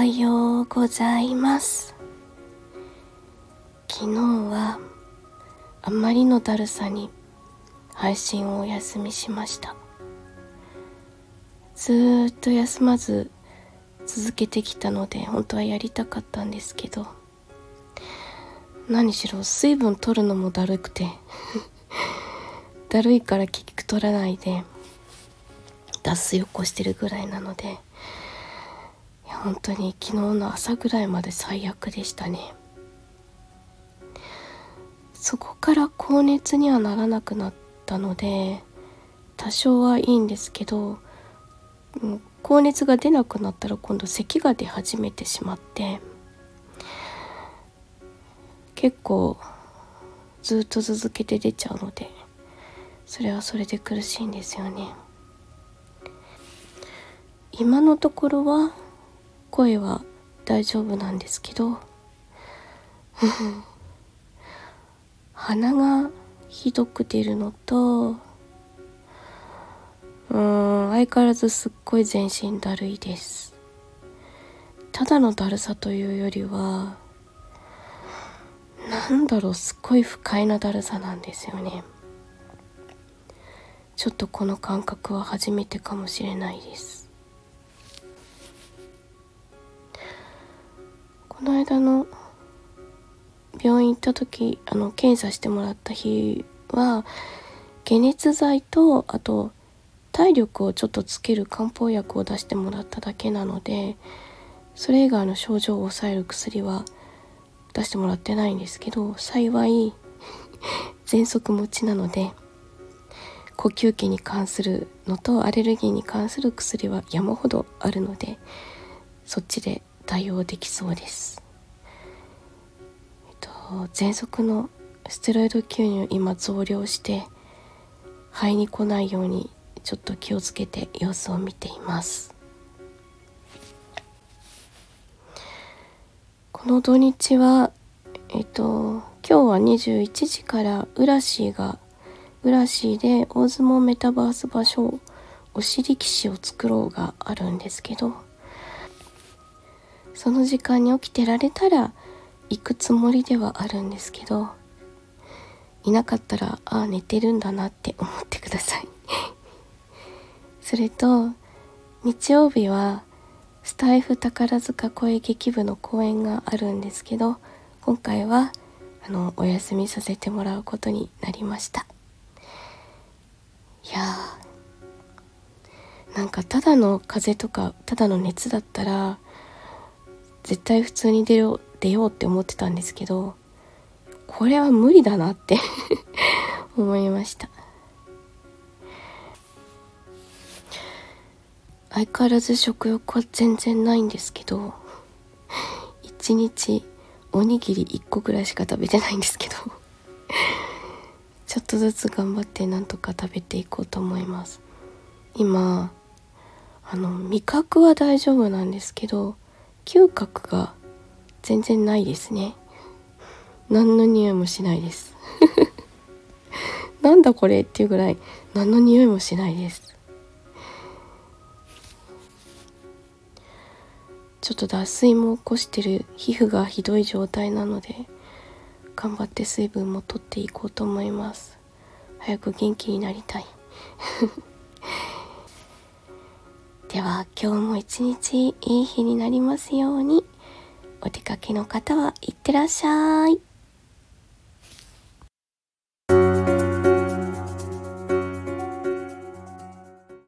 はようございます。昨日はあまりのだるさに配信をお休みしました。ずっと休まず続けてきたので本当はやりたかったんですけど何しろ水分取るのもだるくて だるいから結局取らないで脱水を起こしてるぐらいなので本当に昨日の朝ぐらいまで最悪でしたね。そこから高熱にはならなくなったので多少はいいんですけど高熱が出なくなったら今度咳が出始めてしまって結構ずっと続けて出ちゃうのでそれはそれで苦しいんですよね。今のところは声は大丈夫なんですけど。鼻がひどく出るのとうん相変わらずすっごい全身だるいです。ただのだるさというよりはなんだろうすっごい不快なだるさなんですよね。ちょっとこの感覚は初めてかもしれないです。この間の病院行った時あの検査してもらった日は解熱剤とあと体力をちょっとつける漢方薬を出してもらっただけなのでそれ以外の症状を抑える薬は出してもらってないんですけど幸い喘息持ちなので呼吸器に関するのとアレルギーに関する薬は山ほどあるのでそっちで対応できそうです。えっと喘息のステロイド吸入今増量して肺に来ないようにちょっと気をつけて様子を見ていますこの土日はえっと今日は21時からウラシーがウラシーで大相撲メタバース場所お尻騎士を作ろうがあるんですけどその時間に起きてられたら行くつもりではあるんですけどいなかったらああ寝てるんだなって思ってください。それと日曜日はスタイフ宝塚声劇部の公演があるんですけど今回はあのお休みさせてもらうことになりました。いやーなんかただの風邪とかただの熱だったら絶対普通に出よう出ようって思ってたんですけどこれは無理だなって 思いました。相変わらず食欲は全然ないんですけど一日おにぎり1個ぐらいしか食べてないんですけどちょっとずつ頑張ってなんとか食べていこうと思います。今あの味覚は大丈夫なんですけど嗅覚が全然ないですね。何の匂いもしないです。なんだこれっていうぐらい何の匂いもしないです。ちょっと脱水も起こしてる皮膚がひどい状態なので頑張って水分も取っていこうと思います。早く元気になりたい。では今日も一日いい日になりますように。お出かけの方はいってらっしゃい。